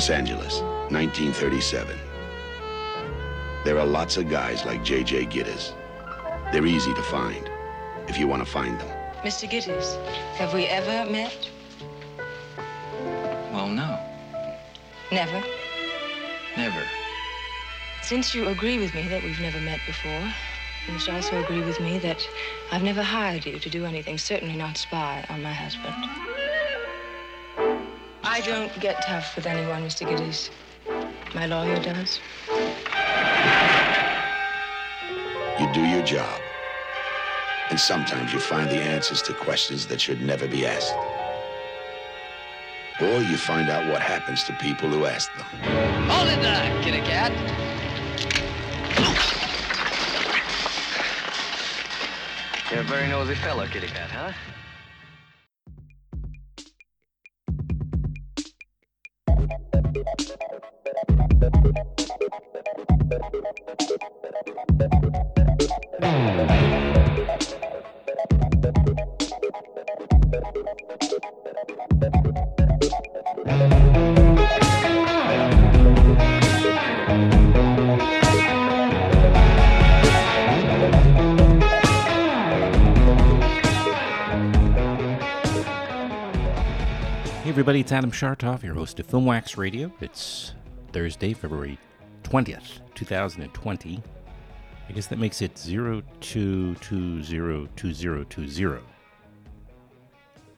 Los Angeles, 1937. There are lots of guys like J.J. Gittes. They're easy to find, if you want to find them. Mr. Gittes, have we ever met? Well, no. Never. Never. Since you agree with me that we've never met before, you must also agree with me that I've never hired you to do anything, certainly not spy on my husband. I don't get tough with anyone, Mr. Gittes. My lawyer does. You do your job. And sometimes you find the answers to questions that should never be asked. Or you find out what happens to people who ask them. Hold it there, kitty cat. You're a very nosy fellow, kitty cat, huh? Everybody, it's Adam Schartoff, your host of Filmwax Radio. It's Thursday, February 20th, 2020. I guess that makes it 02202020.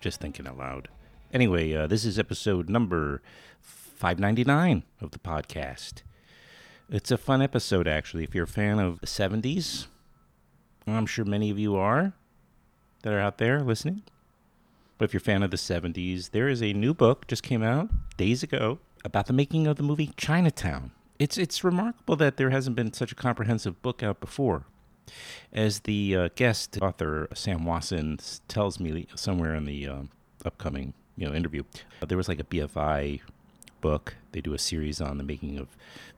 Just thinking aloud. Anyway, uh, this is episode number 599 of the podcast. It's a fun episode, actually. If you're a fan of the 70s, I'm sure many of you are that are out there listening. But if you're a fan of the 70s, there is a new book just came out days ago about the making of the movie Chinatown. It's it's remarkable that there hasn't been such a comprehensive book out before. As the uh, guest author Sam Wasson tells me somewhere in the um, upcoming you know interview, uh, there was like a BFI book. They do a series on the making of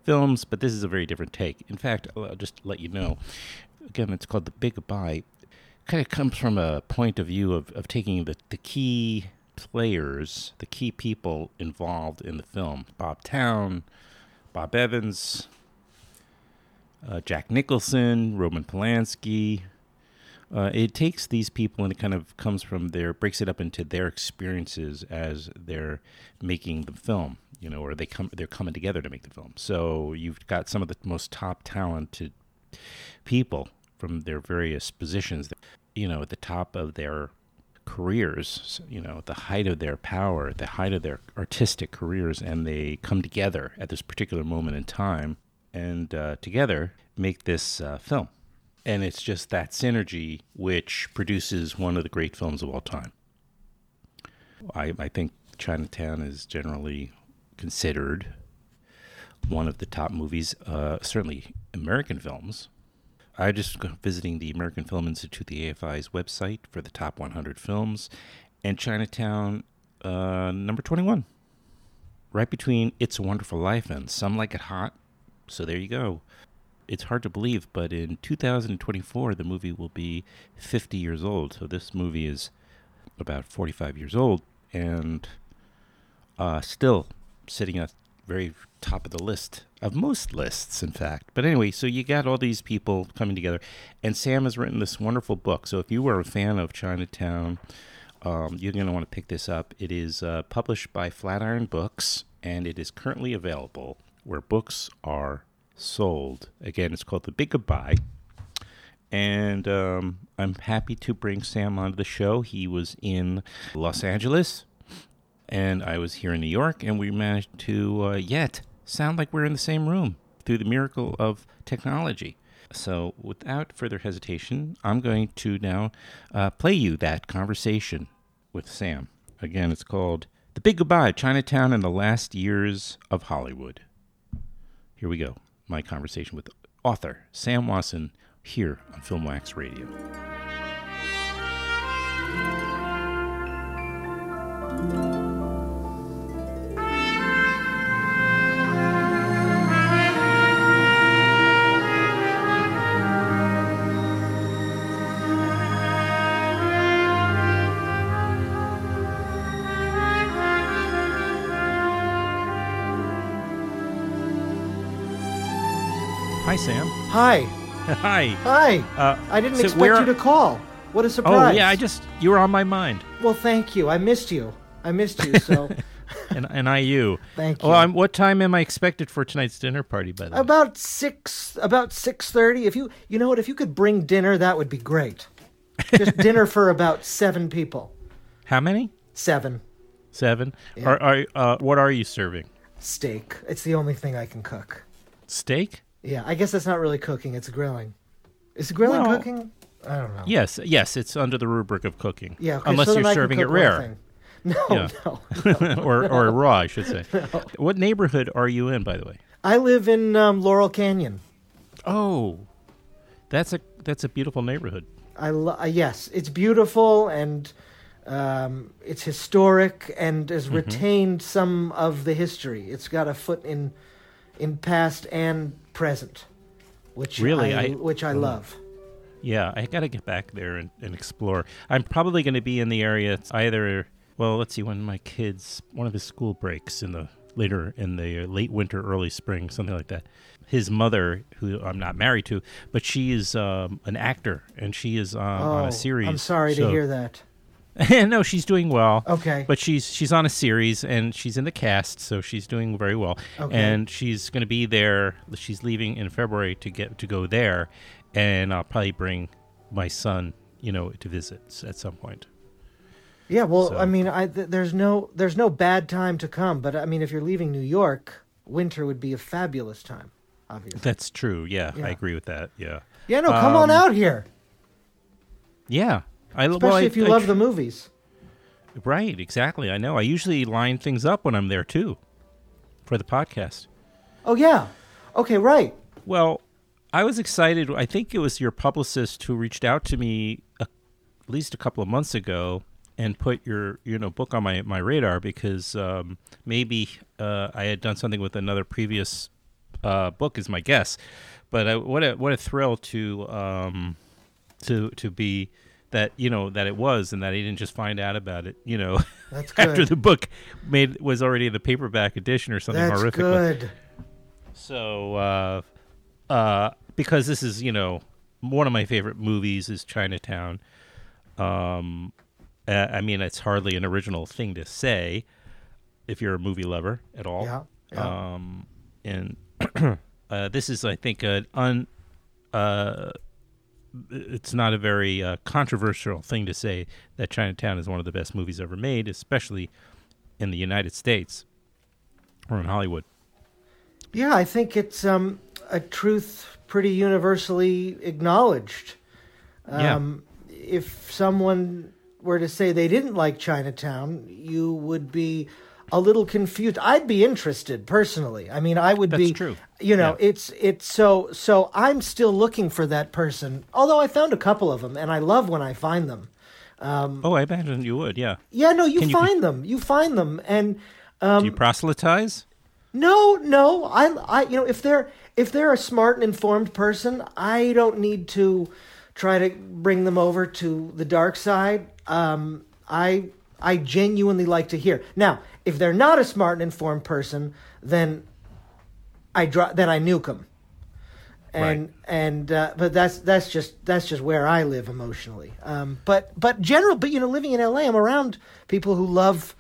films, but this is a very different take. In fact, I'll just let you know. Again, it's called The Big Goodbye kind of comes from a point of view of, of taking the, the key players, the key people involved in the film Bob Towne, Bob Evans, uh, Jack Nicholson, Roman Polanski. Uh, it takes these people and it kind of comes from their, breaks it up into their experiences as they're making the film, you know, or they come, they're coming together to make the film. So you've got some of the most top talented people from their various positions, you know, at the top of their careers, you know, at the height of their power, the height of their artistic careers, and they come together at this particular moment in time and uh, together make this uh, film. And it's just that synergy which produces one of the great films of all time. I, I think Chinatown is generally considered one of the top movies, uh, certainly American films. I just visiting the American Film Institute, the AFI's website for the top 100 films, and Chinatown, uh, number 21, right between It's a Wonderful Life and Some Like It Hot. So there you go. It's hard to believe, but in 2024, the movie will be 50 years old. So this movie is about 45 years old and uh, still sitting at very top of the list of most lists, in fact. But anyway, so you got all these people coming together, and Sam has written this wonderful book. So if you were a fan of Chinatown, um, you're going to want to pick this up. It is uh, published by Flatiron Books, and it is currently available where books are sold. Again, it's called The Big Goodbye. And um, I'm happy to bring Sam onto the show. He was in Los Angeles, and I was here in New York, and we managed to uh, yet sound like we're in the same room through the miracle of technology. So, without further hesitation, I'm going to now uh, play you that conversation with Sam. Again, it's called The Big Goodbye Chinatown and the Last Years of Hollywood. Here we go. My conversation with author Sam Wasson here on Film Wax Radio. Hi. Hi. Hi. Uh, I didn't so expect you to call. What a surprise. Oh surprise. yeah, I just you were on my mind, Well, thank you. I missed you. I missed you. So and and I you. Thank Well, you. I'm, what time am I expected for tonight's dinner party? By the way, about six, about six thirty. If you, you know what, if you could bring dinner, that would be great. Just dinner for about seven people. how many? Seven Seven. Yeah. Are, are uh, what are you serving? steak. It's the only thing I can cook. Steak? Yeah, I guess that's not really cooking. It's grilling. Is grilling Well- cooking? I don't know. Yes, yes. It's under the rubric of cooking. Yeah. okay, unless so you're serving it rare. No, Yeah. no. or or raw, I should say. What neighborhood are you in, by the way? I live in um, Laurel Canyon. Oh, that's a that's a beautiful neighborhood. I lo- uh, yes, it's beautiful and um, it's historic and has Mm-hmm. retained some of the history. It's got a foot in in past and present, which Really? I, I- which I oh. love. Yeah, I got to get back there and, and explore. I'm probably going to be in the area it's either. Well, let's see when my kids one of his school breaks in the later in the late winter, early spring, something like that. His mother, who I'm not married to, but she is um, an actor and she is on Oh, a series. I'm sorry to hear that. no, she's doing well. Okay. But she's she's on a series and she's in the cast, so she's doing very well. Okay. And she's going to be there. She's leaving in February to get to go there, and I'll probably bring my son, you know, to visit at some point. Yeah, well, So- I mean, I th- there's no there's no bad time to come, but I mean, if you're leaving New York, winter would be a fabulous time. Obviously. That's true. Yeah, Yeah. I agree with that. Yeah. Yeah, no, come on Um, out here, Yeah. I especially well, I- if you I love the movies. Right. Exactly. I know. I usually line things up when I'm there too, for the podcast. Oh yeah. Okay, right. Well, I was excited. I think it was your publicist who reached out to me a, at least a couple of months ago and put your you know book on my, my radar because um, maybe uh, I had done something with another previous uh, book, is my guess. But I, what a what a thrill to um, to to be that you know that it was and that he didn't just find out about it you know That's after the book made was already in the paperback edition or something That's horrific. good. So, uh, uh, because this is, you know, one of my favorite movies is Chinatown. Um, uh, I mean, it's hardly an original thing to say if you're a movie lover at all. Yeah, yeah. Um, and uh, this is, I think, an un. It's not a very uh, controversial thing to say that Chinatown is one of the best movies ever made, especially in the United States or in Hollywood. Yeah, I think it's um, a truth pretty universally acknowledged. Yeah. Um, If someone were to say they didn't like Chinatown, you would be a little confused. I'd be interested personally. I mean, I would That's be. true. You know, Yeah. it's it's so so. I'm still looking for that person. Although I found a couple of them, and I love when I find them. Oh, I imagine you would, yeah. Yeah, no, you Can you- find them. You find them, and Do you proselytize? No, no. I, I, you know, if they're if they're a smart and informed person, I don't need to try to bring them over to the dark side. Um, I, I genuinely like to hear. Now, if they're not a smart and informed person, then I dro- then I nuke them. And Right. and uh, but that's that's just that's just where I live emotionally. Um, but but general, but you know, living in LA, I'm around people who love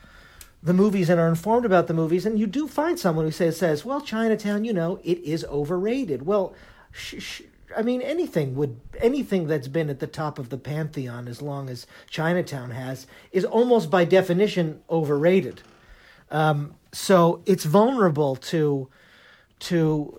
the movies and are informed about the movies, and you do find someone who says, says "Well, Chinatown, you know, it is overrated." Well, sh- sh- I mean, anything would anything that's been at the top of the pantheon as long as Chinatown has is almost by definition overrated. Um, so it's vulnerable to to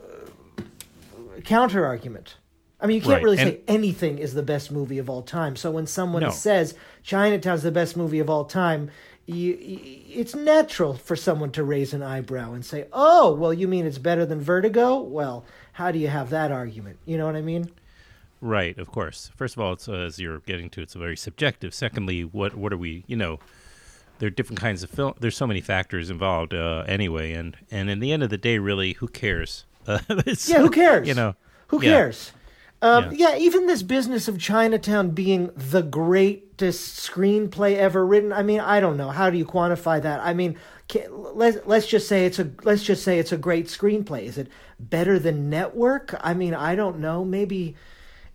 counter argument. I mean, you can't Right, really and- say anything is the best movie of all time. So when someone No. says Chinatown's the best movie of all time, you, it's natural for someone to raise an eyebrow and say, "Oh, well, you mean it's better than Vertigo?" Well, how do you have that argument? You know what I mean? Right, of course. First of all, it's uh, as you're getting to, it's very subjective. Secondly, what what are we? You know, there are different kinds of film. There's so many factors involved uh, anyway, and and in the end of the day, really, who cares? Uh, Yeah, who cares? You know, Who yeah. cares? Um, yeah. even this business of Chinatown being the greatest screenplay ever written. I mean, I don't know. How do you quantify that? I mean, can, let's let's just say it's a let's just say it's a great screenplay. Is it better than Network? I mean, I don't know. Maybe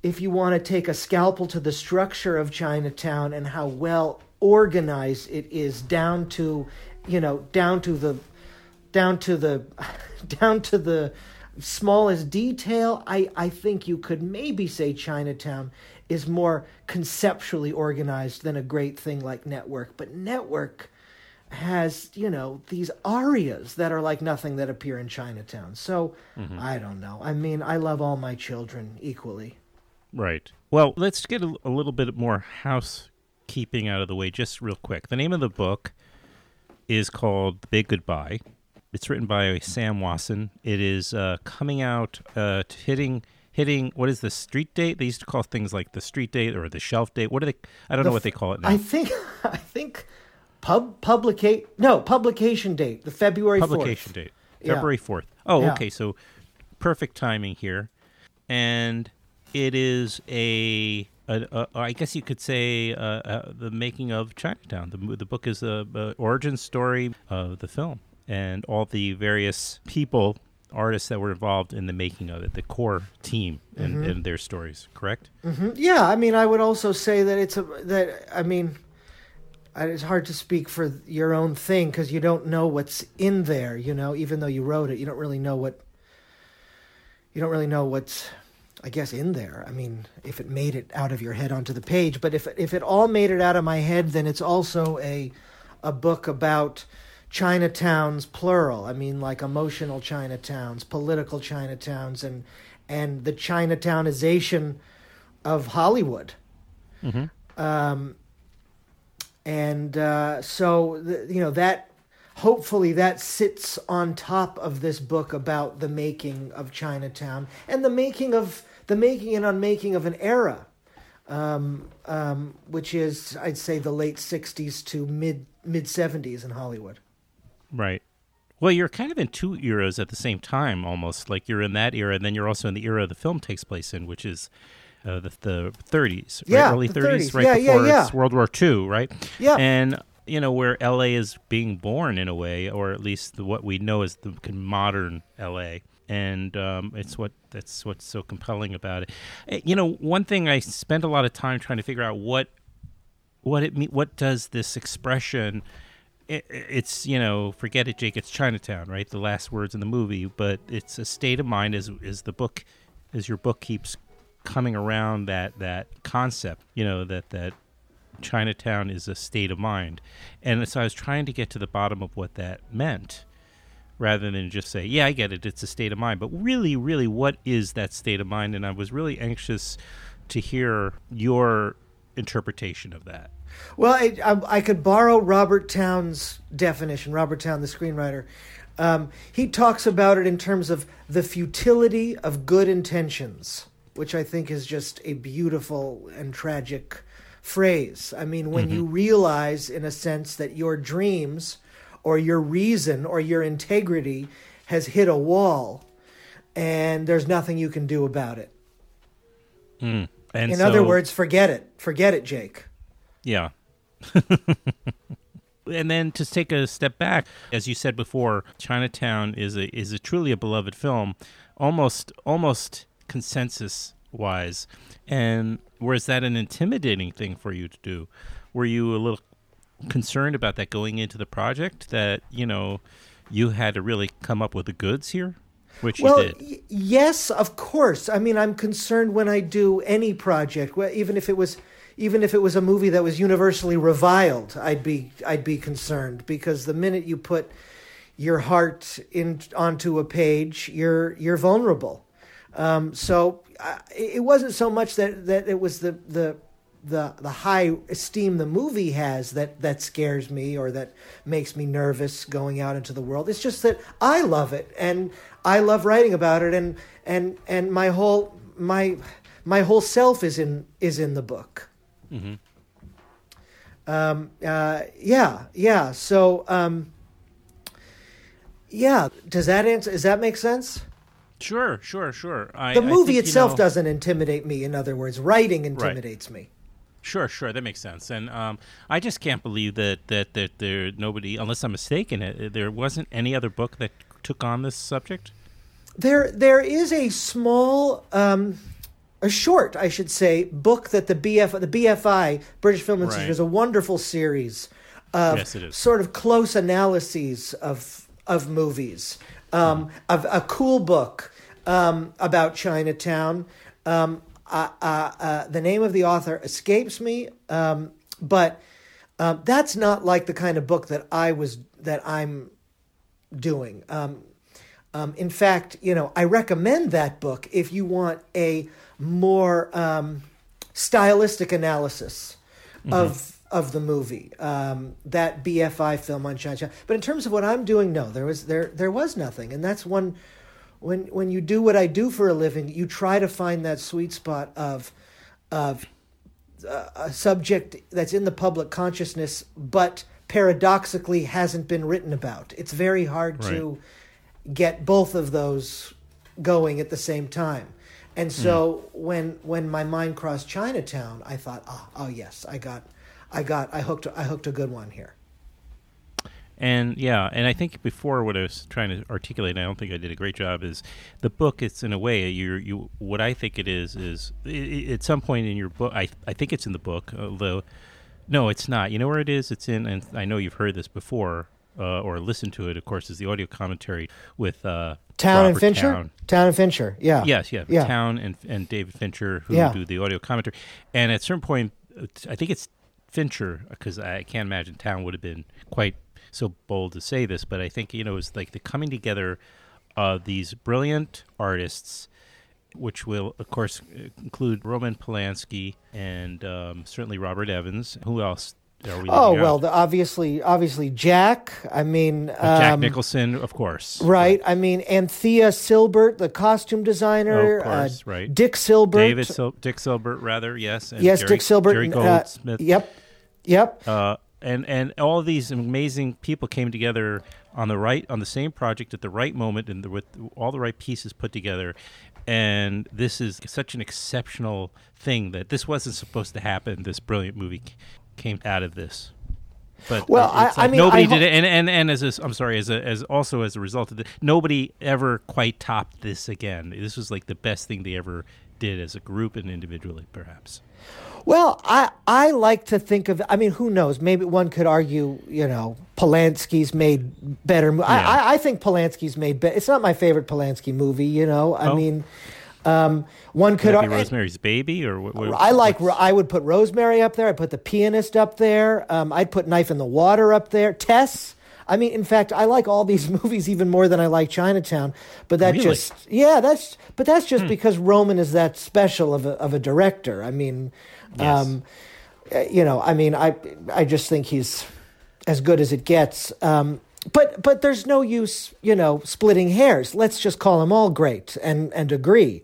if you want to take a scalpel to the structure of Chinatown and how well organized it is down to, you know, down to the down to the down to the smallest detail, I, I think you could maybe say Chinatown is more conceptually organized than a great thing like Network. But Network has, you know, these arias that are like nothing that appear in Chinatown. So mm-hmm. I don't know. I mean, I love all my children equally. Right. Well, let's get a, a little bit more housekeeping out of the way just real quick. The name of the book is called The Big Goodbye it's written by Sam Wasson. It is uh, coming out, uh, hitting hitting what is the street date? They used to call things like the street date or the shelf date. What do they? I don't the know what they call it now. I think I think pub publicate no publication date the February publication 4th. date February fourth. Yeah. Oh, yeah. okay. So perfect timing here, and it is a. I guess you could say uh, uh, the making of Chinatown. The, the book is the origin story of the film and all the various people, artists that were involved in the making of it, the core team and, mm-hmm. and their stories. Correct? Mm-hmm. Yeah, I mean, I would also say that it's a that I mean, it's hard to speak for your own thing because you don't know what's in there. You know, even though you wrote it, you don't really know what. You don't really know what's I guess in there. I mean, if it made it out of your head onto the page, but if if it all made it out of my head, then it's also a a book about Chinatowns plural. I mean, like emotional Chinatowns, political Chinatowns, and and the Chinatownization of Hollywood. Mm-hmm. Um, and uh, so the, you know that hopefully that sits on top of this book about the making of Chinatown and the making of the making and unmaking of an era, um, um, which is I'd say the late '60s to mid mid '70s in Hollywood. Right. Well, you're kind of in two eras at the same time, almost like you're in that era, and then you're also in the era the film takes place in, which is uh, the, the 30s, yeah, right? early 30s, 30s, right yeah, before yeah, yeah. World War II, right? Yeah. And you know where LA is being born in a way, or at least the, what we know as the modern LA, and um, it's what that's what's so compelling about it. Eh, you know, one thing I spent a lot of time trying to figure out what what it what does this expression it, it's you know forget it jake it's chinatown right? The last words in the movie but it's a state of mind as is the book as your book keeps coming around that that concept you know that that chinatown is a state of mind. And so i was trying to get to the bottom of what that meant rather than just say yeah i get it it's a state of mind. But really really what is that state of mind? And i was really anxious to hear your interpretation of that well, I, I, I, could borrow Robert Towne's definition. Robert Towne, the screenwriter, um, he talks about it in terms of the futility of good intentions, which I think is just a beautiful and tragic phrase. I mean, when mm-hmm. you realize, in a sense, that your dreams or your reason or your integrity has hit a wall and there's nothing you can do about it. Mm. in so... other words, forget it. Forget it, Jake. Yeah. and then to take a step back, as you said before, Chinatown is a is a truly a beloved film, almost almost consensus wise. And was that an intimidating thing for you to do? Were you a little concerned about that going into the project? That you know you had to really come up with the goods here, which well, you did. Y- yes, of course. I mean, I'm concerned when I do any project, even if it was even if it was a movie that was universally reviled, I'd be I'd be concerned because the minute you put your heart in onto a page, you're you're vulnerable. Um, so it wasn't so much that, that it was the, the the the high esteem the movie has that that scares me or that makes me nervous going out into the world. It's just that I love it and I love writing about it and and and my whole my my whole self is in is in the book. Mm-hmm. Um, uh, yeah, yeah. So, um, yeah. Does that answer? Does that make sense? Sure, sure, sure. I, The movie think, you itself know- doesn't intimidate me. In other words, writing intimidates me. Sure, sure, that makes sense. And um, I just can't believe that that that there nobody, unless I'm mistaken, it, there wasn't any other book that took on this subject. There, there is a small, um, a short, I should say, book that the BF, the BFI, British Film Institute, Right. is a wonderful series of Yes, sort of close analyses of of movies. Um, of a cool book um, about Chinatown. Um, uh, uh, uh, the name of the author escapes me, um, but um, that's not like the kind of book that I was that I'm doing. Um, um, in fact, you know, I recommend that book if you want a more um, stylistic analysis of of the movie. Um, that BFI film on China. But in terms of what I'm doing, no, there was there there was nothing, and that's one. When when you do what I do for a living, you try to find that sweet spot of of a subject that's in the public consciousness, but paradoxically hasn't been written about. It's very hard to get both of those going at the same time. And so when when my mind crossed Chinatown, I thought, oh, oh yes, I got, I got, I hooked, I hooked a good one here. And yeah, and I think before what I was trying to articulate, and I don't think I did a great job, is the book. It's in a way you you what I think it is is i i at some point in your book. I I think it's in the book, although no, it's not. You know where it is? It's in, and I know you've heard this before uh, or listened to it. Of course, is the audio commentary with uh, Towne and Fincher. Towne. Towne and Fincher. Yeah. Yes, yeah, Yeah. Towne and and David Fincher who Yeah. do the audio commentary. And at a certain point, I think it's Fincher because I can't imagine Towne would have been quite so bold to say this, but I think you know it's like the coming together of these brilliant artists, which will of course include Roman Polanski and um, certainly Robert Evans. Who else? Oh well, the, obviously, obviously Jack. I mean, Jack um, Nicholson, of course. Right. I mean, Anthea Sylbert, the costume designer. Of course, uh, right. Dick Sylbert. David Sil- Dick Sylbert, rather yes. And yes, Gary, Dick Sylbert. Gary and, uh, Goldsmith. yep. Yep. uh, and and all these amazing people came together on the right on the same project at the right moment and the, with all the right pieces put together and this is such an exceptional thing that this wasn't supposed to happen this brilliant movie came out of this but Well, I- it's I mean, nobody I ho- did it and and, and as a, I'm sorry as a, as also as a result of this, nobody ever quite topped this again this was like the best thing they ever did as a group and individually perhaps Well, I I like to think of. I mean, who knows? Maybe one could argue. You know, Polanski's made better. Yeah. I I think Polanski's made better. It's not my favorite Polanski movie. You know, I Oh. mean, um, one could could. be ar- Rosemary's Baby or what, what- I like. I would put Rosemary up there. I'd put The Pianist up there. Um, I'd put Knife in the Water up there. Tess. I mean, in fact, I like all these movies even more than I like Chinatown. But that Really? just, yeah, that's. But that's Hmm. just because Roman is that special of a of a director. I mean, Yes. um, uh, you know, I mean, I I just think he's as good as it gets. Um, but but there's no use, you know, splitting hairs. Let's just call them all great and and agree.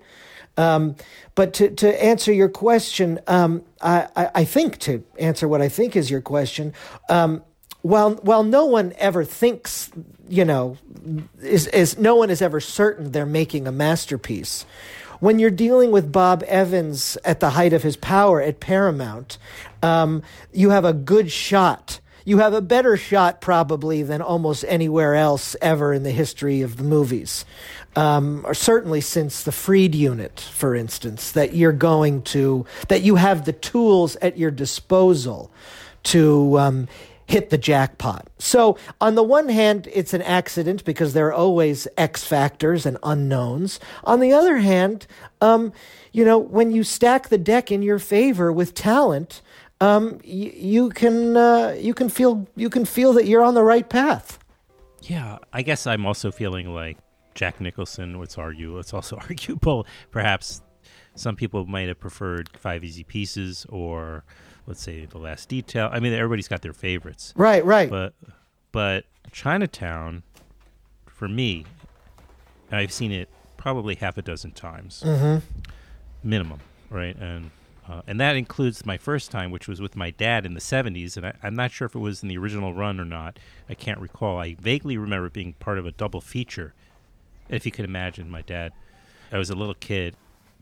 Um, but to, to answer your question, um, I, I, I think to answer what I think is your question, um, while while no one ever thinks, you know, is is no one is ever certain they're making a masterpiece. When you're dealing with Bob Evans at the height of his power at Paramount, um, you have a good shot. You have a better shot probably than almost anywhere else ever in the history of the movies um, or certainly since the Freed unit, for instance, that you're going to, that you have the tools at your disposal to um, hit the jackpot. So, on the one hand, it's an accident because there are always X factors and unknowns. On the other hand, um, you know, when you stack the deck in your favor with talent, um, y- you can uh, you can feel you can feel that you're on the right path. Yeah, I guess I'm also feeling like Jack Nicholson. Let's argue. It's also arguable. Perhaps some people might have preferred Five Easy Pieces or let's say The Last Detail. I mean, everybody's got their favorites, Right, right. but but Chinatown, for me, I've seen it probably half a dozen times, minimum, right? And uh, and that includes my first time, which was with my dad in the '70s, and I, I'm not sure if it was in the original run or not. I can't recall. I vaguely remember being part of a double feature, if you could imagine my dad I was a little kid,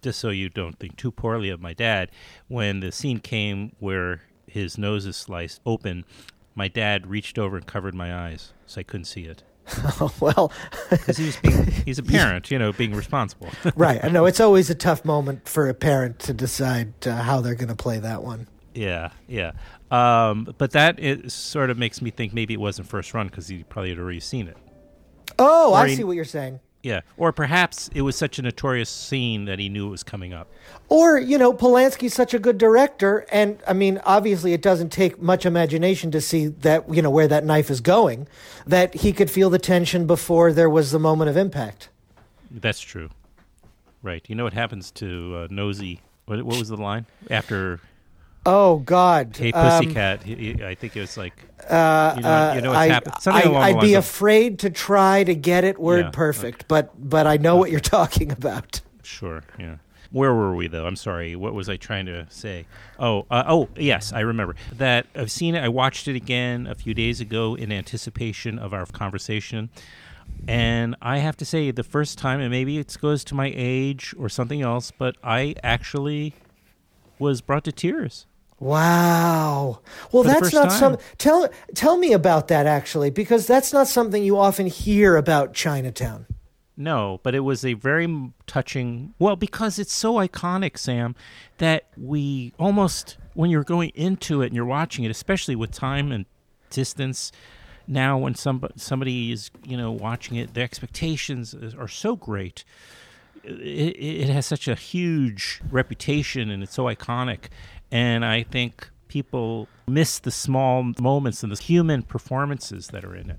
just so you don't think too poorly of my dad, when the scene came where his nose is sliced open, my dad reached over and covered my eyes so I couldn't see it. well, Because he was being, he's a parent, you know, being responsible. right. I know it's always a tough moment for a parent to decide uh, how they're going to play that one. yeah, yeah. Um, but that it sort of makes me think maybe it wasn't first run because he probably had already seen it. Oh, Or I he- see what you're saying. Yeah. Or perhaps it was such a notorious scene that he knew it was coming up. Or, you know, Polanski's such a good director, and I mean, obviously, it doesn't take much imagination to see that, you know, where that knife is going, that he could feel the tension before there was the moment of impact. That's true. Right. You know what happens to uh, Nosy? What, what was the line after Oh, God. Hey Um, Pussycat? he, he- I think it was like uh, you know, uh, you know what's I, happened. Something I, along the I'd be of- afraid to try to get it word Yeah, perfect, but but I know what you're talking about. Sure. Yeah. Where were we though? I'm sorry. What was I trying to say? Oh, uh, oh, yes, I remember that. I've seen it. I watched it again a few days ago in anticipation of our conversation, and I have to say, the first time, and maybe it goes to my age or something else, but I actually was brought to tears. Wow. Well, that's not time. some. Tell tell me about that actually, because that's not something you often hear about Chinatown. No, but it was a very touching. Well, because it's so iconic, Sam, that we almost, when you're going into it and you're watching it, especially with time and distance, now when somebody somebody is you know watching it, the expectations are so great. It, it has such a huge reputation and it's so iconic, and I think people miss the small moments and the human performances that are in it.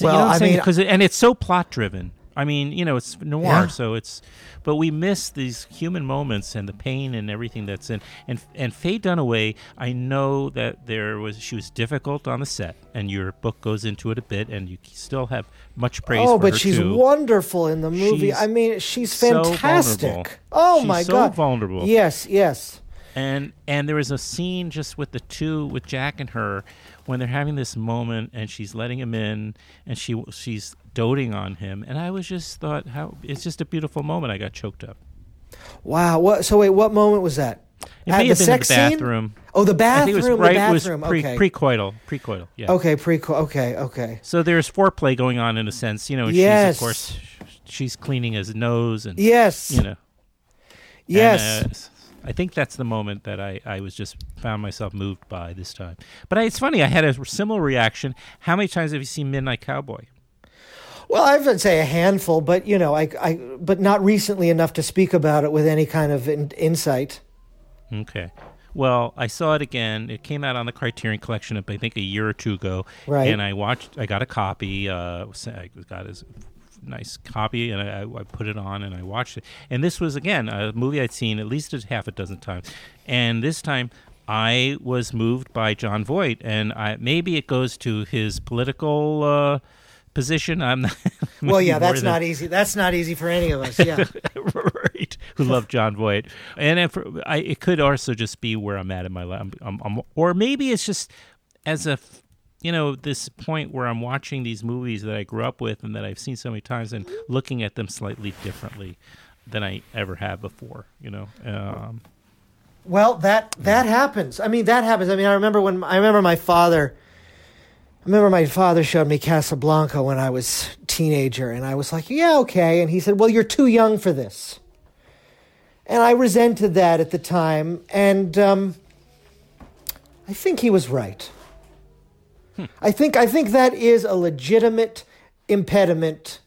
Well, you know I mean- because and it's so plot driven. I mean, you know, it's noir, Yeah. so it's, but we miss these human moments and the pain and everything that's in. And and Faye Dunaway, I know that there was she was difficult on the set, and your book goes into it a bit, and you still have much praise. Oh, but she's too. wonderful in the movie. She's I mean, she's so fantastic. oh She's my so god. vulnerable. Yes, yes. And and there was a scene just with the two with Jack and her when they're having this moment and she's letting him in and she she's doting on him and I was just thought how it's just a beautiful moment I got choked up Wow. What so wait, what moment was that? it At may the have been in the sex scene? bathroom Oh, the I bathroom, think it was the right it was bathroom. pre, okay. precoital precoital yeah okay, pre okay, okay. so there's foreplay going on in a sense you know Yes. she's of course she's cleaning his nose and Yes. you know yes. And, uh, I think that's the moment that I, I was just found myself moved by this time. But I, it's funny, I had a similar reaction. How many times have you seen Midnight Cowboy? Well, I would say a handful, but you know, I, I, but not recently enough to speak about it with any kind of in, insight. Okay. Well, I saw it again. It came out on the Criterion Collection, I think, a year or two ago. Right. And I watched. I got a copy. Uh, I got a nice copy, and I, I put it on and I watched it. And this was again a movie I'd seen at least a half a dozen times. And this time, I was moved by Jon Voight, and I, maybe it goes to his political uh, position. I'm not. Well, yeah, that's than- not easy. That's not easy for any of us. Yeah. right, who love Jon Voight, and if, I, it could also just be where I'm at in my life, I'm, I'm, or maybe it's just as a, f- you know, this point where I'm watching these movies that I grew up with and that I've seen so many times, and looking at them slightly differently than I ever have before. You know, um, Well, that that happens. I mean, that happens. I mean, I remember when I remember my father. I remember my father showed me Casablanca when I was teenager, and I was like, "Yeah, okay." And he said, "Well, you're too young for this." And I resented that at the time, and um, I think he was right. I think I think that is a legitimate impediment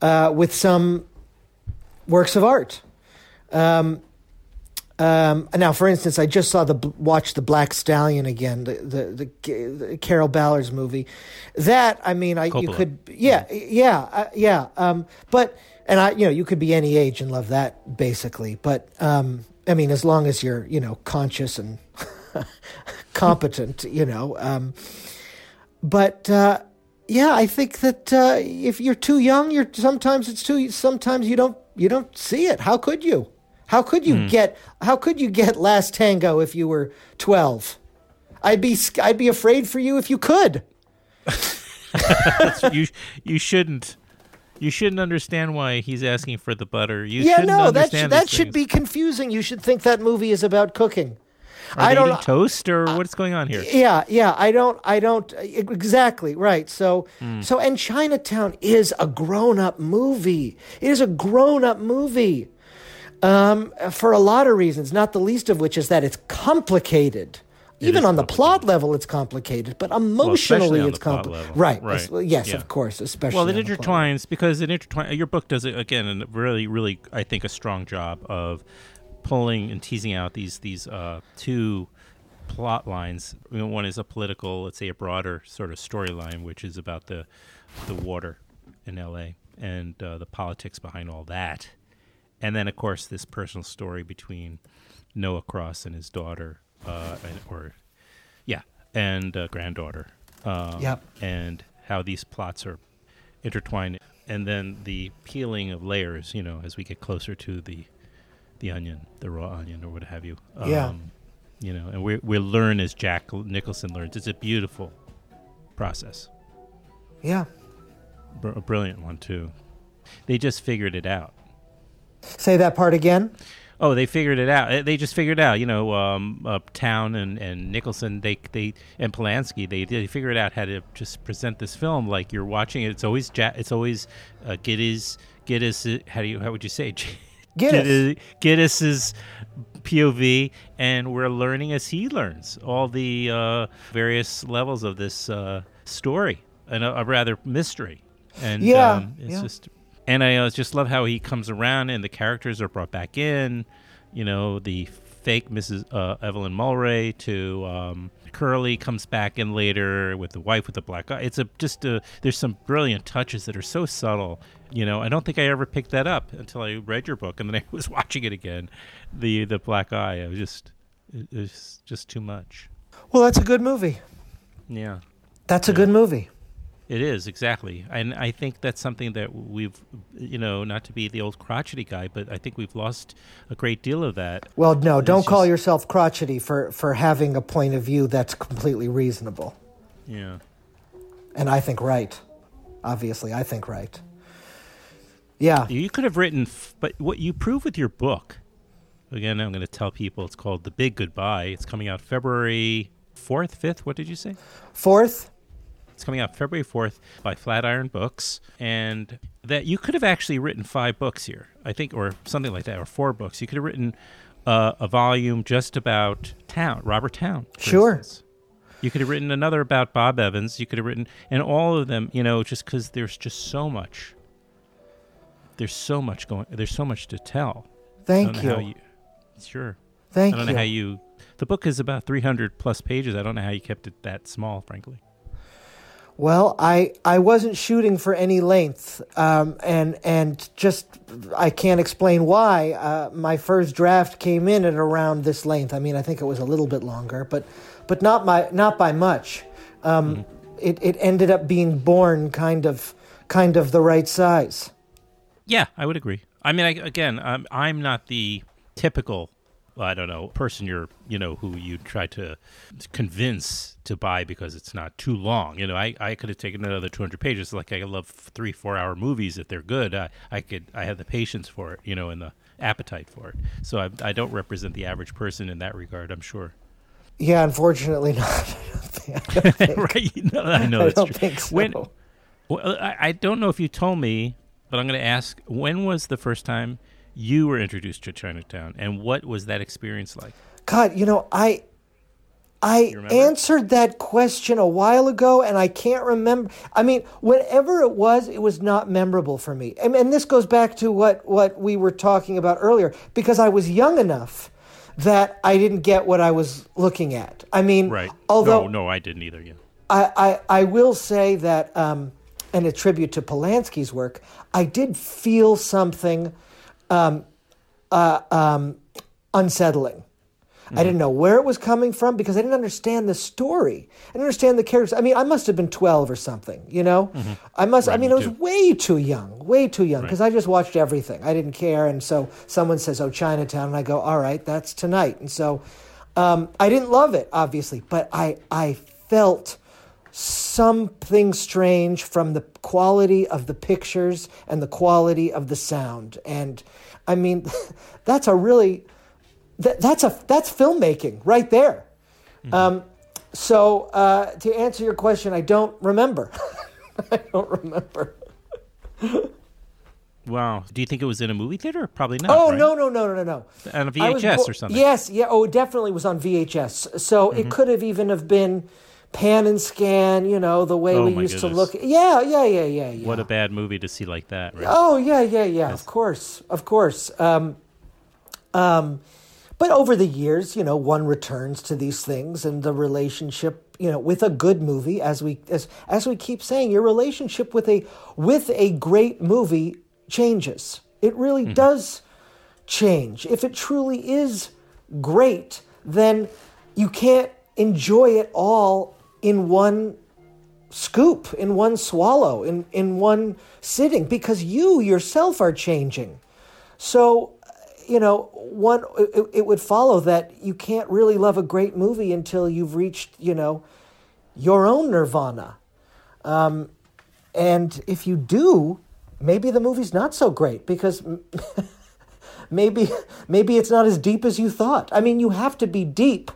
uh, with some works of art. Um, um, now, for instance, I just saw the watch the Black Stallion again, the the, the, the Carroll Ballard's movie. That I mean, I you could yeah yeah uh, yeah. Um, but and I you know you could be any age and love that basically. But um, I mean, as long as you're you know conscious and competent, you know. But uh, yeah, I think that uh, if you're too young, you're sometimes it's too sometimes you don't you don't see it. How could you? How could you get how could you get Last Tango if you were 12? I'd be I'd be afraid for you if you could. you you shouldn't You shouldn't understand why he's asking for the butter. You yeah, no, that should, that should be confusing. You should think that movie is about cooking. Are I they don't toast or what's going on here? Yeah, yeah. I don't. I don't. Exactly right. So, Hmm. so, and Chinatown is a grown-up movie. It is a grown-up movie, um, for a lot of reasons. Not the least of which is that it's complicated. Even on the plot level, it's complicated, but emotionally, on it's complicated. Right. Right. es- well, Yes, Yeah. of course, especially. Well, it on the plot intertwines because it intertwines. Your book does it again, and really, really, I think a strong job of pulling and teasing out these these uh, two plot lines. You know, one is a political, let's say, a broader sort of storyline, which is about the the water in L.A. and uh, the politics behind all that, and then of course this personal story between Noah Cross and his daughter, uh, and, or yeah, and uh, granddaughter. Um, Yep. And how these plots are intertwined, and then the peeling of layers. You know, as we get closer to the the onion, the raw onion, or what have you. Um, Yeah. You know, and we we learn as Jack Nicholson learns. It's a beautiful process, Yeah. Br- a brilliant one too. They just figured it out. Say that part again. Oh, they figured it out. Uh, They just figured it out. You know, um, uh, Towne and, and Nicholson, they they and Polanski, they they figured out how to just present this film like you're watching it. It's always ja- it's always uh, Gittes Gittes. How do you how would you say? Gittes. Gittes's POV, and we're learning as he learns all the uh, various levels of this uh, story, and a, a rather mystery. And Yeah, um, it's yeah. just and I uh, just love how he comes around and the characters are brought back in. You know, the fake Mrs. Uh, Evelyn Mulwray to um, Curly comes back in later with the wife with the black eye. It's a just a, there's some brilliant touches that are so subtle. You know, I don't think I ever picked that up until I read your book and then I was watching it again. The the black eye, I was just it's just too much. Well, that's a good movie. Yeah. That's a good movie. It is exactly, and I think that's something that we've, you know, not to be the old crotchety guy, but I think we've lost a great deal of that. Well, no, don't It's call yourself crotchety for, for having a point of view that's completely reasonable. Yeah, And I think right. Obviously, I think right. Yeah. you could have written, f- but what you prove with your book, again, I'm going to tell people it's called The Big Goodbye. It's coming out February fourth, fifth. What did you say? Fourth, It's coming out February 4th by Flatiron Books. And that you could have actually written five books here, I think, or something like that, or four books. You could have written uh, a volume just about Towne, Robert Towne. Sure. instance. You could have written another about Bob Evans. You could have written, and all of them, you know, just because there's just so much. There's so much going. There's so much to tell. Thank you. you. Sure. Thank you. I don't you. know how you. The book is about 300 plus pages. I don't know how you kept it that small, frankly. Well, I I wasn't shooting for any length, um, and and just I can't explain why. Uh, my first draft came in at around this length. I mean, I think it was a little bit longer, but but not my not by much. Um, It it ended up being born kind of kind of the right size. Yeah, I would agree. I mean, I, again, I'm, I'm not the typical, I don't know, person you're, you know, who you try to convince to buy because it's not too long. You know, I, I could have taken another 200 pages. Like I love three, four hour movies if they're good. I, I could, I have the patience for it, you know, and the appetite for it. So I, I don't represent the average person in that regard. I'm sure. Yeah, unfortunately not. right? No, I know I that's don't true. think so. When, well, I, I don't know if you told me, but I'm going to ask: When was the first time you were introduced to Chinatown, and what was that experience like? God, you know, I I answered that question a while ago and I can't remember. I mean, whatever it was, it was not memorable for me. And, and this goes back to what what we were talking about earlier because I was young enough that I didn't get what I was looking at. I mean, Right? although no, no, I didn't either. Yeah. I, I, I will say that, um, and a tribute to Polanski's work, I did feel something um, uh, um, unsettling. I didn't know where it was coming from because I didn't understand the story. I didn't understand the characters. I mean, I must have been 12 or something, you know? I must, I mean, me I was too. way too young, way too young because I just watched everything. I didn't care. And so someone says, oh, Chinatown. And I go, all right, that's tonight. And so um, I didn't love it, obviously, but I, I felt something strange from the quality of the pictures and the quality of the sound. And I mean, that's a really that, that's a that's filmmaking right there. Um, so uh, to answer your question, I don't remember. I don't remember. Wow. Do you think it was in a movie theater? Probably not. Oh right? no no no no no no! On a was VHS bo- or something. Yes, yeah. Oh, it definitely was on VHS. So Mm-hmm. it could have even have been pan and scan. You know the way Oh, we used to goodness. look. Yeah yeah yeah yeah yeah. What a bad movie to see like that, right? Oh yeah, yeah, yeah. Of course, of course. Um, um, but over the years, you know, one returns to these things, and the relationship, you know, with a good movie, as we as as we keep saying, your relationship with a with a great movie changes. It really does change. If it truly is great, then you can't enjoy it all in one scoop in one swallow in in one sitting because you yourself are changing. So you know one it, it would follow that you can't really love a great movie until you've reached you know your own nirvana. Um, and if you do maybe the movie's not so great because maybe maybe it's not as deep as you thought. I mean you have to be deep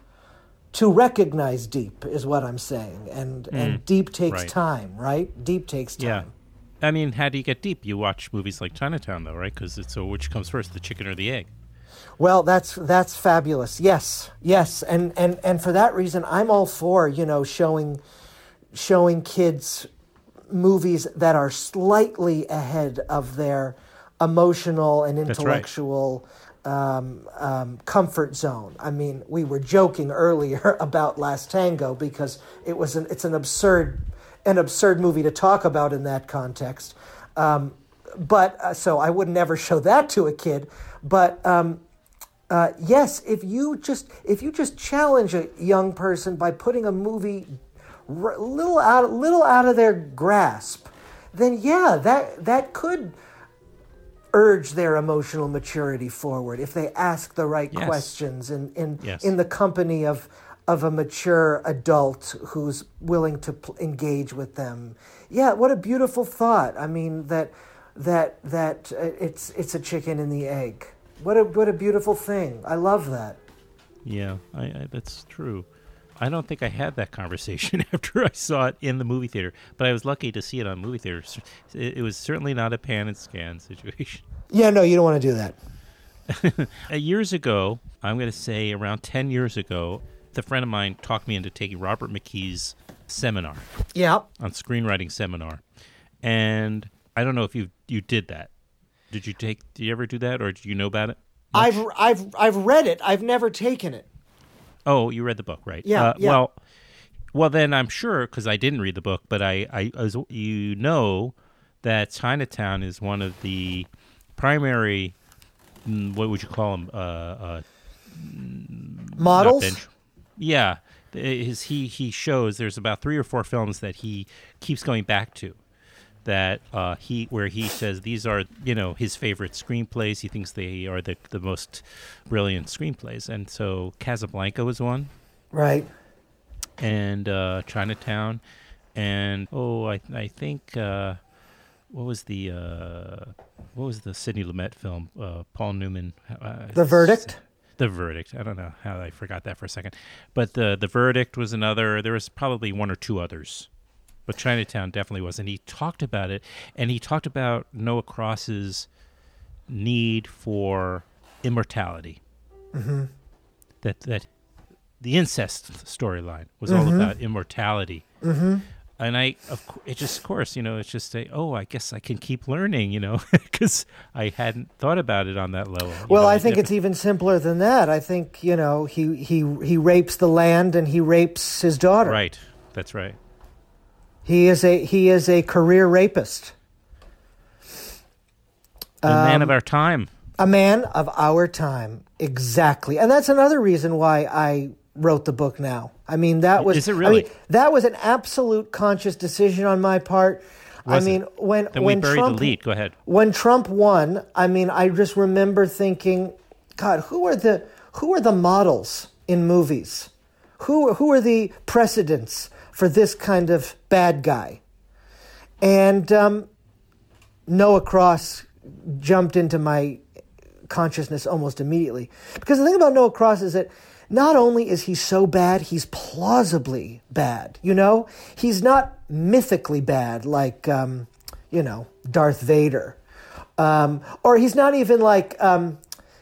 to recognize deep is what I'm saying, and and hmm. deep takes right. time, right? Deep takes time. Yeah. I mean, how do you get deep? You watch movies like Chinatown, though, right? Because it's so which comes first, the chicken or the egg? Well, that's that's fabulous. Yes, yes, and and and for that reason, I'm all for you know showing showing kids movies that are slightly ahead of their emotional and right. Um, um, comfort zone. I mean, we were joking earlier about Last Tango because it was an it's an absurd an absurd movie to talk about in that context. Um, but uh, so I would never show that to a kid. But um, uh, yes, if you just if you just challenge a young person by putting a movie r- little out little out of their grasp, then yeah, that that could urge their emotional maturity forward if they ask the right Yes. questions in in Yes. in the company of of a mature adult who's willing to pl- engage with them. Yeah, what a beautiful thought. I mean that that that uh, it's it's a chicken and the egg. What a what a beautiful thing. I love that. Yeah, I, I, that's true. I don't think I had that conversation after I saw it in the movie theater, but I was lucky to see it on movie theaters. It, it was certainly not a pan and scan situation. Yeah, no, you don't want to do that. Years ago, I'm going to say around 10 years ago, the friend of mine talked me into taking Robert McKee's seminar Yeah. on screenwriting seminar. And I don't know if you you did that. Did you take did you ever do that or do you know about it? I've I've I've read it. I've never taken it. Oh, you read the book, right? Yeah, Uh, yeah. Well, well, then I'm sure because I didn't read the book, but I, I, as you know, that Chinatown is one of the primary. mm, What would you call them? Uh, uh, Models? bench- Yeah, his he he shows there's about three or four films that he keeps going back to. That uh, he where he says these are you know his favorite screenplays. He thinks they are the the most brilliant screenplays, and so Casablanca was one Right. and uh, Chinatown, and oh, I I think uh, what was the uh, what was the Sidney Lumet film? Uh, Paul Newman. Uh, The Verdict? The verdict. I don't know how I forgot that for a second, but the the verdict was another. There was probably one or two others, but Chinatown definitely was. And he talked about it, and he talked about Noah Cross's need for immortality. Mm-hmm. That that the incest storyline was all about immortality. Mm-hmm. And I, of course, it just, of course, you know, it's just a, oh, I guess I can keep learning, you know, because I hadn't thought about it on that level. Well, know, I think never- it's even simpler than that. I think you know he he he rapes the land and he rapes his daughter. right. That's right. He is a he is a career rapist, A man Um, of our time. a man of our time. Exactly, and that's another reason why I wrote the book now. I mean, that was Is it I really? mean, that was an absolute conscious decision on my part. Was I it? mean, when Then when Trump. Go ahead. when Trump won, I mean, I just remember thinking, God, who are the who are the models in movies? Who who are the precedents for this kind of bad guy. And um, Noah Cross jumped into my consciousness almost immediately. Because the thing about Noah Cross is that not only is he so bad, he's plausibly bad. You know, he's not mythically bad like, um, you know, Darth Vader. Um, or he's not even like, um,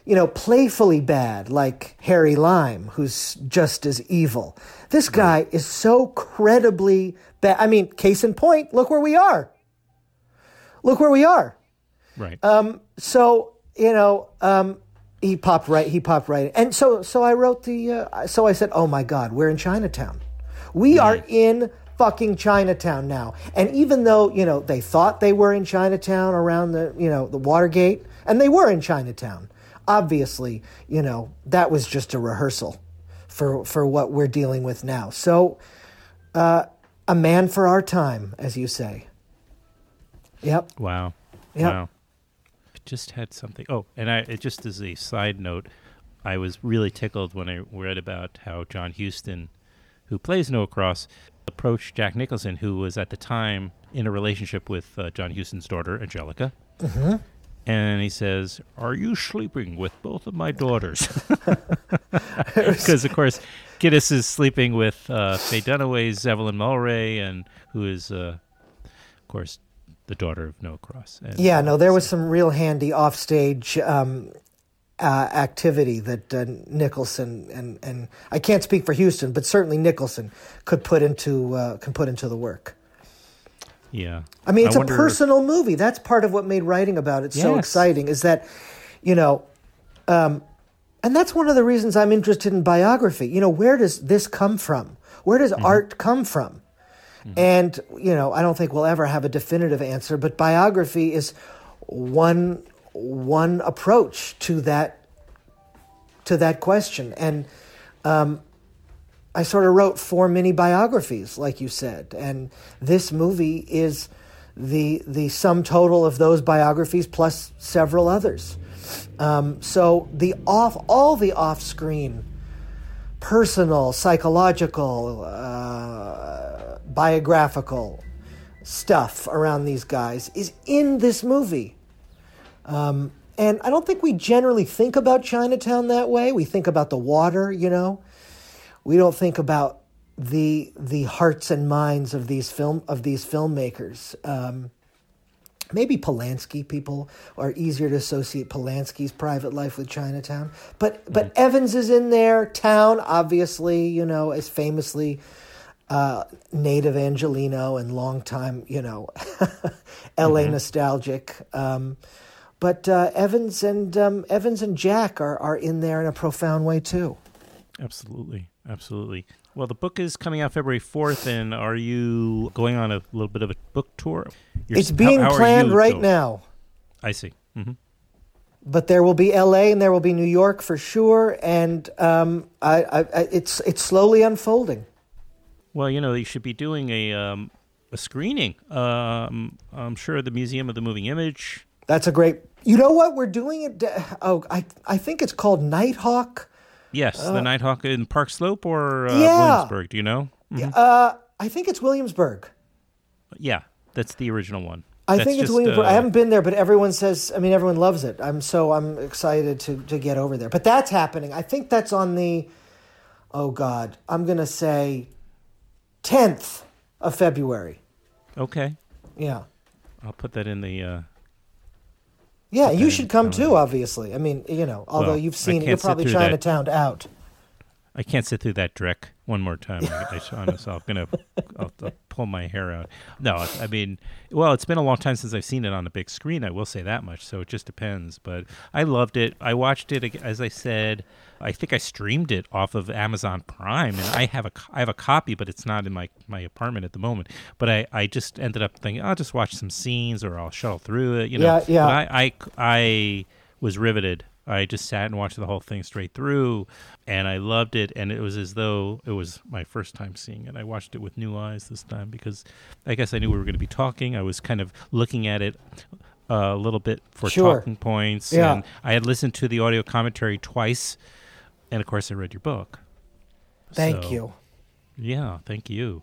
you know, playfully bad like Harry Lime, who's just as evil. This guy is so credibly bad. I mean, case in point, look where we are. Look where we are. Right. Um, so you know, um, he popped right. He popped right. And so, so I wrote the. Uh, so I said, "Oh my God, we're in Chinatown. We are in fucking Chinatown now." And even though you know they thought they were in Chinatown around the you know the Watergate, and they were in Chinatown, obviously, you know that was just a rehearsal for for what we're dealing with now. So, uh, a man for our time, as you say. Yep. Wow. Yep. Wow. I just had something. Oh, and I it just as a side note, I was really tickled when I read about how John Huston, who plays Noah Cross, approached Jack Nicholson, who was at the time in a relationship with uh, John Huston's daughter, Anjelica. Mm-hmm. And he says, Are you sleeping with both of my daughters? Because, of course, Gittes is sleeping with uh, Faye Dunaway's Evelyn Mulwray, and who is, uh, of course, the daughter of Noah Cross. And, Yeah, no, there was some real handy offstage um, uh, activity that uh, Nicholson and and I can't speak for Huston, but certainly Nicholson could put into uh, can put into the work. Yeah. I mean, it's wonder- a personal movie. That's part of what made writing about it so exciting. Is that, you know, um, and that's one of the reasons I'm interested in biography. You know, where does this come from? Where does art come from? And you know, I don't think we'll ever have a definitive answer, but biography is one one approach to that to that question. And um, I sort of wrote four mini biographies, like you said, and this movie is the the sum total of those biographies plus several others. Um, so the off all the off screen, personal, psychological, uh, biographical stuff around these guys is in this movie. Um, and I don't think we generally think about Chinatown that way. We think about the water, you know. We don't think about the the hearts and minds of these film of these filmmakers. Um, maybe Polanski people are easier to associate Polanski's private life with Chinatown, but but Evans is in there. Towne, obviously, you know, is famously uh, native Angelino and longtime, you know, L.A. nostalgic. Um, but uh, Evans and um, Evans and Jack are are in there in a profound way too. Absolutely. Absolutely. Well, the book is coming out February 4th, and are you going on a little bit of a book tour? You're- It's being how are planned right going? now. I see. Mm-hmm. but there will be L.A. and there will be New York for sure, and um, I, I, I, it's it's slowly unfolding. Well, you know, you should be doing a um, a screening. Um, I'm sure the Museum of the Moving Image. That's a great. You know what we're doing it? Oh, I I think it's called Nitehawk. Yes, the Nitehawk in Park Slope or uh, Uh, Yeah. Williamsburg. Do you know? Mhm. Uh, I think it's Williamsburg. Yeah, that's the original one. I That's think it's just, Williamsburg. uh, I haven't been there, but everyone says. I mean, everyone loves it. I'm so I'm excited to to get over there. But that's happening. I think that's on the. Oh God, I'm gonna say, tenth of February. Okay, Yeah. I'll put that in the. Yeah, you should come too. Obviously, I mean, you know, although Well, you've I seen it, can't you're sit probably through that. Chinatown out. I can't sit through that Drek one more time. I, I I'm gonna I'll, I'll pull my hair out. No, I mean, well, it's been a long time since I've seen it on a big screen. I will say that much. So it just depends. But I loved it. I watched it ag- as I said. I think I streamed it off of Amazon Prime, and I have a I have a copy, but it's not in my my apartment at the moment. But I I just ended up thinking I'll just watch some scenes or I'll shuttle through it. You know, Yeah, yeah. But I I I was riveted. I just sat and watched the whole thing straight through, and I loved it. And it was as though it was my first time seeing it. I watched it with new eyes this time because I guess I knew we were going to be talking. I was kind of looking at it uh, a little bit for Sure. talking points. Yeah. And I had listened to the audio commentary twice, and of course, I read your book. Thank So, you. Yeah, thank you.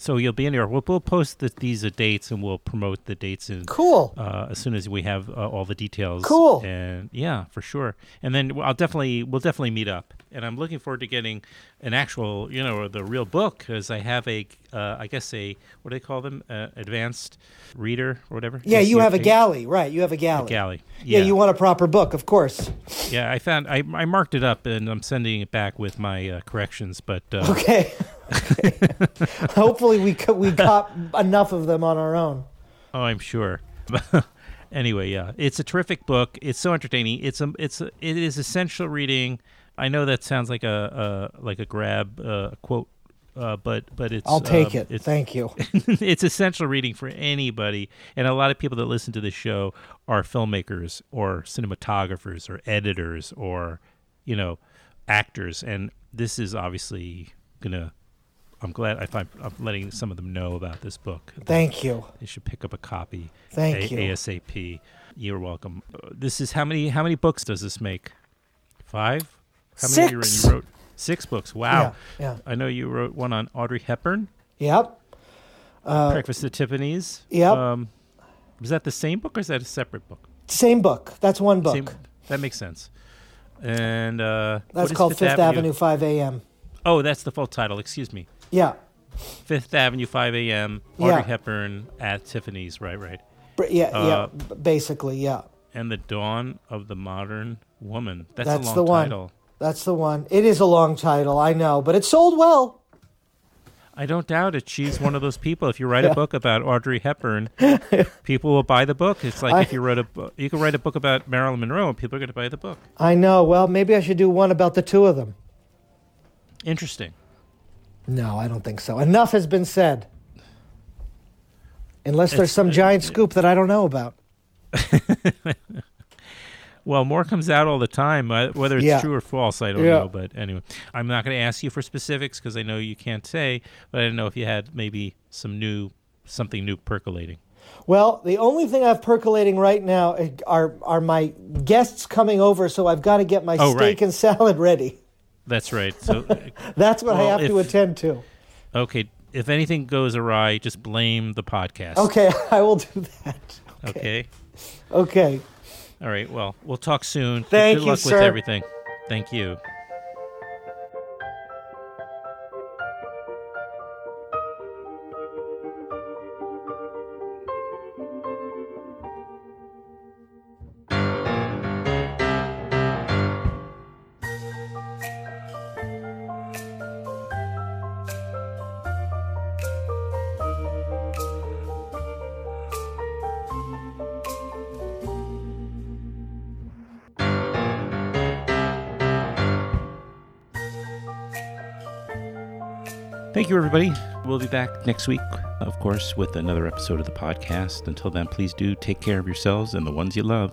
So you'll be in York. We'll, we'll post the, these uh, dates and we'll promote the dates in, Cool. uh, as soon as we have uh, all the details. Cool. And yeah, for sure. And then I'll definitely we'll definitely meet up. And I'm looking forward to getting an actual, you know, the real book because I have a, uh, I guess a what do they call them, uh, advanced reader or whatever. yeah, you have a galley, right? You have a galley. A Galley. Yeah. you want a proper book, of course. Yeah, I found I, I marked it up and I'm sending it back with my uh, corrections. But uh, Okay. Hopefully, we co- we got enough of them on our own. Oh, I'm sure. anyway, yeah, it's a terrific book. It's so entertaining. It's a, it's a, it is essential reading. I know that sounds like a, a like a grab uh, quote, uh, but but it's I'll take um, it. Thank you. it's essential reading for anybody, and a lot of people that listen to this show are filmmakers or cinematographers or editors or you know actors, and this is obviously gonna. I'm glad I find I'm letting some of them know about this book. Thank you. They should pick up a copy. Thank A- you. ASAP. You're welcome. Uh, this is how many how many books does this make? Five? How many you? You wrote six books. Wow. Yeah. Yeah. I know you wrote one on Audrey Hepburn, Yep. Uh, Breakfast at Tiffany's. Yep. Um, was that the same book or is that a separate book? Same book. That's one book. Same, that makes sense. And uh, That's called Fifth, Avenue. 5 a.m. Oh, that's the full title. Excuse me. Yeah. Fifth Avenue, 5 a.m. Audrey Yeah. Hepburn at Tiffany's. Right, right. Yeah. Uh, yeah. Basically, yeah. And the Dawn of the Modern Woman. That's, That's a long the one. title. That's the one. It is a long title, I know, but it sold well. I don't doubt it. She's one of those people. If you write Yeah. a book about Audrey Hepburn, people will buy the book. It's like I- if you wrote a book, you can write a book about Marilyn Monroe, and people are going to buy the book. I know. Well, maybe I should do one about the two of them. Interesting. No, I don't think so. Enough has been said. Unless there's It's- some uh, giant scoop that I don't know about. Well, more comes out all the time, whether it's Yeah. true or false. I don't Yeah. know, but anyway, I'm not going to ask you for specifics because I know you can't say. But I don't know if you had maybe some new, something new percolating. Well, the only thing I've percolating right now eh, are are my guests coming over, so I've got to get my Oh, steak right. and salad ready. That's right. So, eh, That's what I Well, have to attend to. okay, if anything goes awry, just blame the podcast. Okay, I will do that. Okay. Okay. All right. Well, we'll talk soon. Thank Good you, luck sir. with everything. Thank you. Thank you, everybody. We'll be back next week, of course, with another episode of the podcast. Until then, please do take care of yourselves and the ones you love.